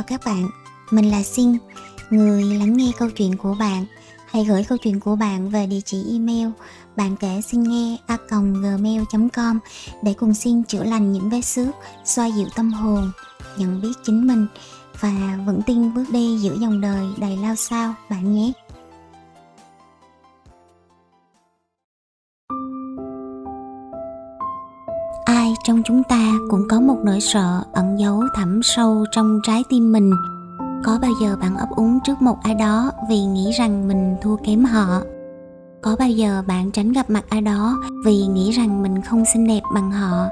chào các bạn, mình là Xin, người lắng nghe câu chuyện của bạn. Hãy gửi câu chuyện của bạn về địa chỉ email bạn kể xin nghe a gmail.com để cùng Xin chữa lành những vết xước, xoa dịu tâm hồn, nhận biết chính mình và vững tin bước đi giữa dòng đời đầy lao sao bạn nhé. Ai trong chúng ta cũng có một nỗi sợ ẩn giấu thẳm sâu trong trái tim mình. Có bao giờ bạn ấp úng trước một ai đó vì nghĩ rằng mình thua kém họ? Có bao giờ bạn tránh gặp mặt ai đó vì nghĩ rằng mình không xinh đẹp bằng họ?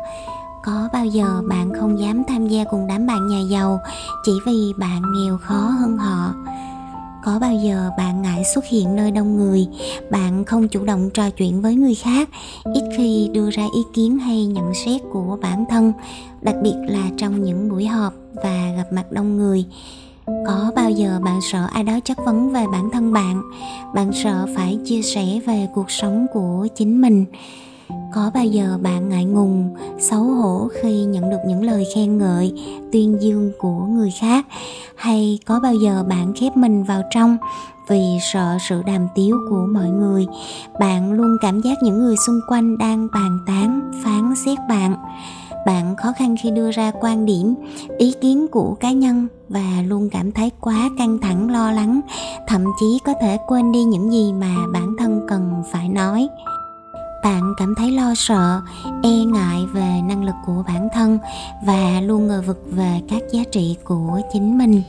Có bao giờ bạn không dám tham gia cùng đám bạn nhà giàu chỉ vì bạn nghèo khó hơn họ? Có bao giờ bạn ngại xuất hiện nơi đông người? Bạn không chủ động trò chuyện với người khác, ít khi đưa ra ý kiến hay nhận xét của bản thân, đặc biệt là trong những buổi họp và gặp mặt đông người. Có bao giờ bạn sợ ai đó chất vấn về bản thân bạn? Bạn sợ phải chia sẻ về cuộc sống của chính mình? Có bao giờ bạn ngại ngùng, xấu hổ khi nhận được những lời khen ngợi, tuyên dương của người khác? Hay có bao giờ bạn khép mình vào trong vì sợ sự đàm tiếu của mọi người? Bạn luôn cảm giác những người xung quanh đang bàn tán, phán xét bạn. Bạn khó khăn khi đưa ra quan điểm, ý kiến của cá nhân và luôn cảm thấy quá căng thẳng, lo lắng, thậm chí có thể quên đi những gì mà bản thân cần phải nói bạn cảm thấy lo sợ e ngại về năng lực của bản thân và luôn ngờ vực về các giá trị của chính mình.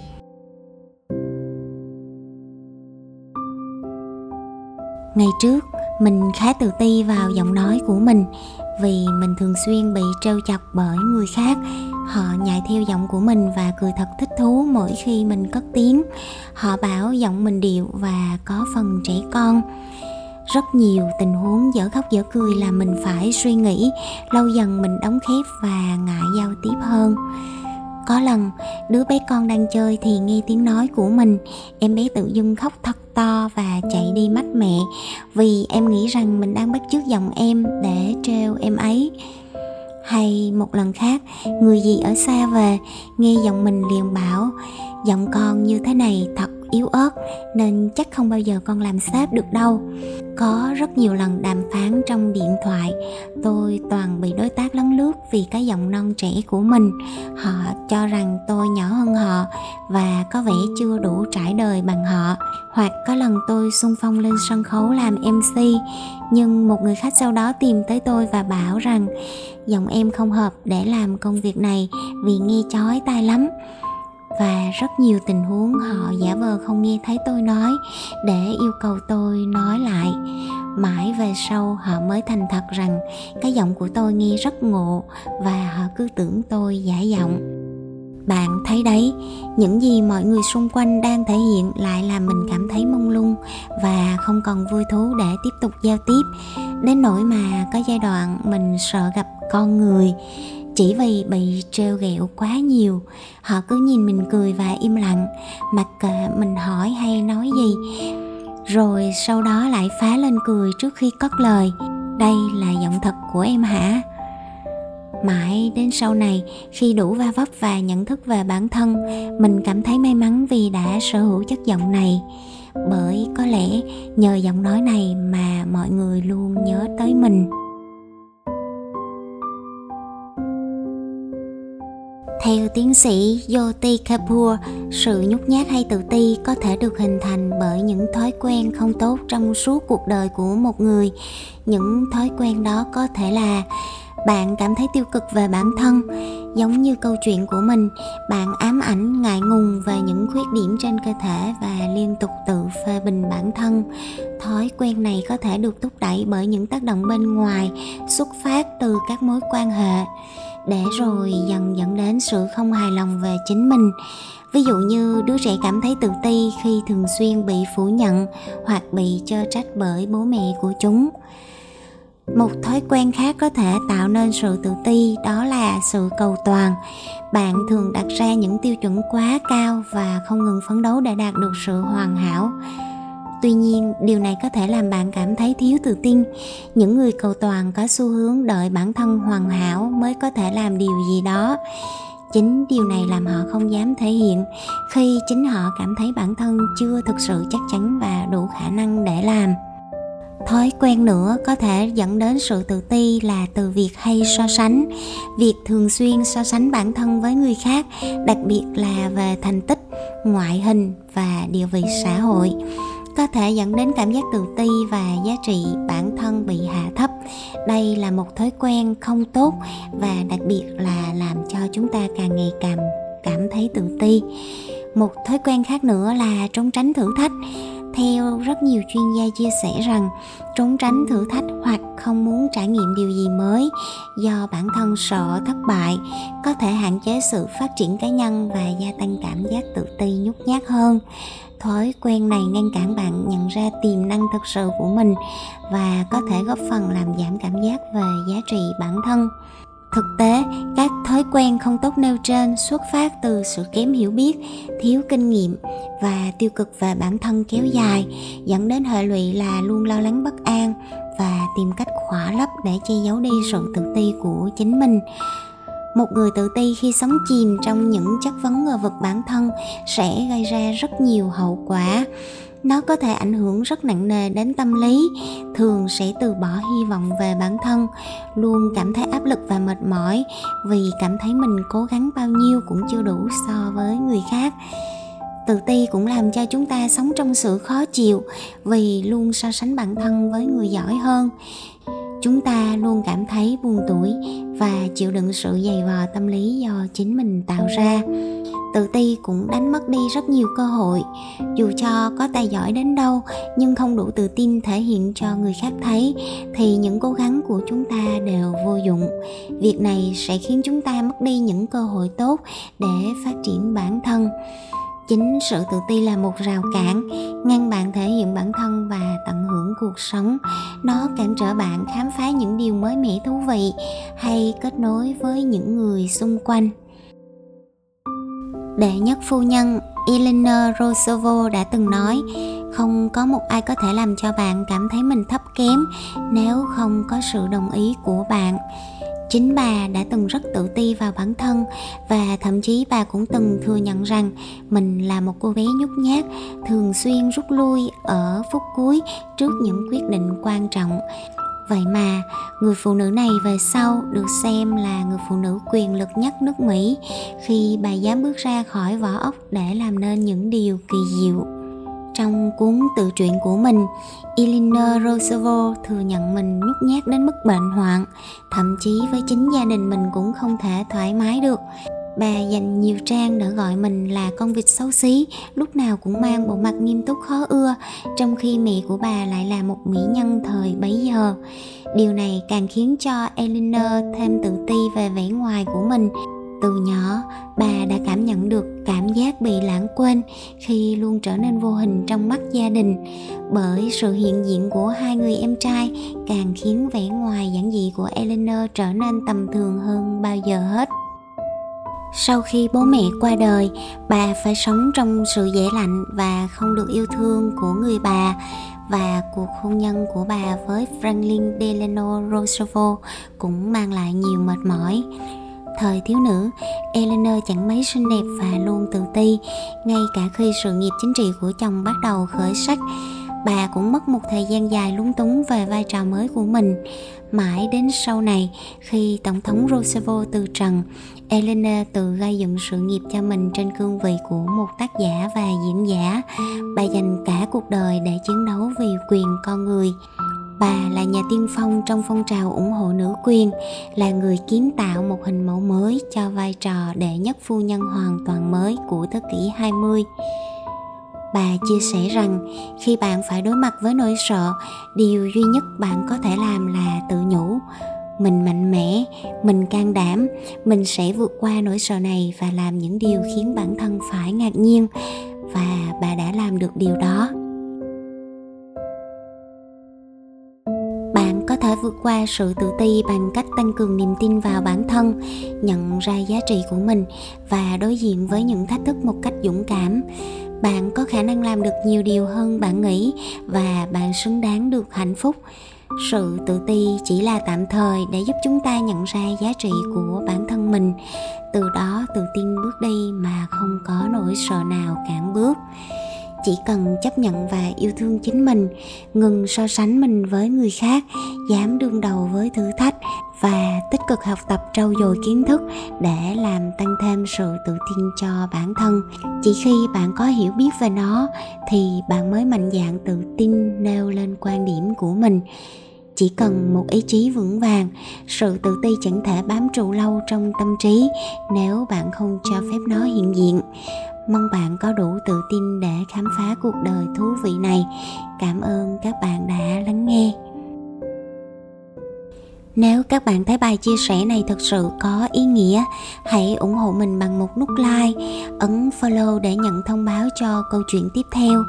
Ngày trước, mình khá tự ti vào giọng nói của mình vì mình thường xuyên bị trêu chọc bởi người khác. Họ nhại theo giọng của mình và cười thật thích thú mỗi khi mình cất tiếng. Họ bảo giọng mình điệu và có phần trẻ con rất nhiều tình huống dở khóc dở cười là mình phải suy nghĩ, lâu dần mình đóng khép và ngại giao tiếp hơn. Có lần, đứa bé con đang chơi thì nghe tiếng nói của mình. Em bé tự dưng khóc thật to và chạy đi mách mẹ, vì em nghĩ rằng mình đang bắt chước giọng em để trêu em ấy. Hay một lần khác, người gì ở xa về, nghe giọng mình liền bảo, giọng con như thế này thật yếu ớt, nên chắc không bao giờ con làm sếp được đâu. Có rất nhiều lần đàm phán trong điện thoại, tôi toàn bị đối tác lấn lướt vì cái giọng non trẻ của mình. Họ cho rằng tôi nhỏ hơn họ và có vẻ chưa đủ trải đời bằng họ. Hoặc có lần tôi xung phong lên sân khấu làm mc nhưng một người khách sau đó tìm tới tôi và bảo rằng, giọng em không hợp để làm công việc này vì nghe chói tai lắm và rất nhiều tình huống họ giả vờ không nghe thấy tôi nói để yêu cầu tôi nói lại. Mãi về sau họ mới thành thật rằng cái giọng của tôi nghe rất ngộ và họ cứ tưởng tôi giả giọng. Bạn thấy đấy, những gì mọi người xung quanh đang thể hiện lại làm mình cảm thấy mông lung và không còn vui thú để tiếp tục giao tiếp. Đến nỗi mà có giai đoạn mình sợ gặp con người chỉ vì bị trêu ghẹo quá nhiều, họ cứ nhìn mình cười và im lặng, mặc kệ mình hỏi hay nói gì. Rồi sau đó lại phá lên cười trước khi cất lời. Đây là giọng thật của em hả? Mãi đến sau này, khi đủ va vấp và nhận thức về bản thân, mình cảm thấy may mắn vì đã sở hữu chất giọng này. Bởi có lẽ nhờ giọng nói này mà mọi người luôn nhớ tới mình. Tiến sĩ Yoti Kapoor, sự nhút nhát hay tự ti có thể được hình thành bởi những thói quen không tốt trong suốt cuộc đời của một người. Những thói quen đó có thể là bạn cảm thấy tiêu cực về bản thân, giống như câu chuyện của mình, bạn ám ảnh ngại ngùng về những khuyết điểm trên cơ thể và liên tục tự phê bình bản thân. Thói quen này có thể được thúc đẩy bởi những tác động bên ngoài, xuất phát từ các mối quan hệ để rồi dần dẫn đến sự không hài lòng về chính mình. Ví dụ như đứa trẻ cảm thấy tự ti khi thường xuyên bị phủ nhận hoặc bị chơ trách bởi bố mẹ của chúng. Một thói quen khác có thể tạo nên sự tự ti, đó là sự cầu toàn. Bạn thường đặt ra những tiêu chuẩn quá cao và không ngừng phấn đấu để đạt được sự hoàn hảo tuy nhiên, điều này có thể làm bạn cảm thấy thiếu tự tin. Những người cầu toàn có xu hướng đợi bản thân hoàn hảo mới có thể làm điều gì đó. Chính điều này làm họ không dám thể hiện, khi chính họ cảm thấy bản thân chưa thực sự chắc chắn và đủ khả năng để làm. Thói quen nữa có thể dẫn đến sự tự ti là từ việc hay so sánh. Việc thường xuyên so sánh bản thân với người khác, đặc biệt là về thành tích, ngoại hình và địa vị xã hội có thể dẫn đến cảm giác tự ti và giá trị bản thân bị hạ thấp. Đây là một thói quen không tốt và đặc biệt là làm cho chúng ta càng ngày càng cảm thấy tự ti. Một thói quen khác nữa là trốn tránh thử thách. Theo rất nhiều chuyên gia chia sẻ rằng, trốn tránh thử thách hoặc không muốn trải nghiệm điều gì mới do bản thân sợ thất bại có thể hạn chế sự phát triển cá nhân và gia tăng cảm giác tự ti nhút nhát hơn thói quen này ngăn cản bạn nhận ra tiềm năng thực sự của mình và có thể góp phần làm giảm cảm giác về giá trị bản thân. Thực tế, các thói quen không tốt nêu trên xuất phát từ sự kém hiểu biết, thiếu kinh nghiệm và tiêu cực về bản thân kéo dài, dẫn đến hệ lụy là luôn lo lắng bất an và tìm cách khỏa lấp để che giấu đi sự tự ti của chính mình một người tự ti khi sống chìm trong những chất vấn ngờ vực bản thân sẽ gây ra rất nhiều hậu quả. Nó có thể ảnh hưởng rất nặng nề đến tâm lý, thường sẽ từ bỏ hy vọng về bản thân, luôn cảm thấy áp lực và mệt mỏi vì cảm thấy mình cố gắng bao nhiêu cũng chưa đủ so với người khác. Tự ti cũng làm cho chúng ta sống trong sự khó chịu vì luôn so sánh bản thân với người giỏi hơn chúng ta luôn cảm thấy buồn tuổi và chịu đựng sự dày vò tâm lý do chính mình tạo ra. Tự ti cũng đánh mất đi rất nhiều cơ hội. Dù cho có tài giỏi đến đâu, nhưng không đủ tự tin thể hiện cho người khác thấy, thì những cố gắng của chúng ta đều vô dụng. Việc này sẽ khiến chúng ta mất đi những cơ hội tốt để phát triển bản thân chính sự tự ti là một rào cản, ngăn bạn thể hiện bản thân và tận hưởng cuộc sống. Nó cản trở bạn khám phá những điều mới mẻ thú vị hay kết nối với những người xung quanh. Đệ nhất phu nhân Eleanor Roosevelt đã từng nói, không có một ai có thể làm cho bạn cảm thấy mình thấp kém nếu không có sự đồng ý của bạn chính bà đã từng rất tự ti vào bản thân và thậm chí bà cũng từng thừa nhận rằng mình là một cô bé nhút nhát thường xuyên rút lui ở phút cuối trước những quyết định quan trọng Vậy mà, người phụ nữ này về sau được xem là người phụ nữ quyền lực nhất nước Mỹ khi bà dám bước ra khỏi vỏ ốc để làm nên những điều kỳ diệu. Trong cuốn tự truyện của mình, Eleanor Roosevelt thừa nhận mình nhút nhát đến mức bệnh hoạn, thậm chí với chính gia đình mình cũng không thể thoải mái được. Bà dành nhiều trang để gọi mình là con vịt xấu xí, lúc nào cũng mang bộ mặt nghiêm túc khó ưa, trong khi mẹ của bà lại là một mỹ nhân thời bấy giờ. Điều này càng khiến cho Eleanor thêm tự ti về vẻ ngoài của mình từ nhỏ, bà đã cảm nhận được cảm giác bị lãng quên khi luôn trở nên vô hình trong mắt gia đình. Bởi sự hiện diện của hai người em trai càng khiến vẻ ngoài giản dị của eleanor trở nên tầm thường hơn bao giờ hết. Sau khi bố mẹ qua đời, bà phải sống trong sự dễ lạnh và không được yêu thương của người bà và cuộc hôn nhân của bà với Franklin Delano Roosevelt cũng mang lại nhiều mệt mỏi thời thiếu nữ, Eleanor chẳng mấy xinh đẹp và luôn tự ti, ngay cả khi sự nghiệp chính trị của chồng bắt đầu khởi sắc. Bà cũng mất một thời gian dài lúng túng về vai trò mới của mình. Mãi đến sau này, khi Tổng thống Roosevelt từ trần, Eleanor tự gây dựng sự nghiệp cho mình trên cương vị của một tác giả và diễn giả. Bà dành cả cuộc đời để chiến đấu vì quyền con người. Bà là nhà tiên phong trong phong trào ủng hộ nữ quyền, là người kiến tạo một hình mẫu mới cho vai trò đệ nhất phu nhân hoàn toàn mới của thế kỷ 20. Bà chia sẻ rằng khi bạn phải đối mặt với nỗi sợ, điều duy nhất bạn có thể làm là tự nhủ mình mạnh mẽ, mình can đảm, mình sẽ vượt qua nỗi sợ này và làm những điều khiến bản thân phải ngạc nhiên và bà đã làm được điều đó. Bạn có thể vượt qua sự tự ti bằng cách tăng cường niềm tin vào bản thân, nhận ra giá trị của mình và đối diện với những thách thức một cách dũng cảm. Bạn có khả năng làm được nhiều điều hơn bạn nghĩ và bạn xứng đáng được hạnh phúc. Sự tự ti chỉ là tạm thời để giúp chúng ta nhận ra giá trị của bản thân mình. Từ đó tự tin bước đi mà không có nỗi sợ nào cản bước chỉ cần chấp nhận và yêu thương chính mình, ngừng so sánh mình với người khác, dám đương đầu với thử thách và tích cực học tập, trau dồi kiến thức để làm tăng thêm sự tự tin cho bản thân. Chỉ khi bạn có hiểu biết về nó thì bạn mới mạnh dạn tự tin nêu lên quan điểm của mình. Chỉ cần một ý chí vững vàng, sự tự ti chẳng thể bám trụ lâu trong tâm trí nếu bạn không cho phép nó hiện diện mong bạn có đủ tự tin để khám phá cuộc đời thú vị này. Cảm ơn các bạn đã lắng nghe. Nếu các bạn thấy bài chia sẻ này thực sự có ý nghĩa, hãy ủng hộ mình bằng một nút like, ấn follow để nhận thông báo cho câu chuyện tiếp theo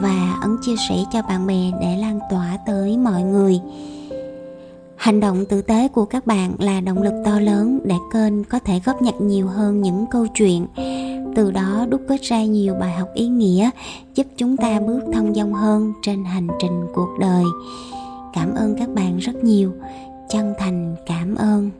và ấn chia sẻ cho bạn bè để lan tỏa tới mọi người. Hành động tử tế của các bạn là động lực to lớn để kênh có thể góp nhặt nhiều hơn những câu chuyện từ đó đúc kết ra nhiều bài học ý nghĩa, giúp chúng ta bước thông dong hơn trên hành trình cuộc đời. Cảm ơn các bạn rất nhiều. Chân thành cảm ơn.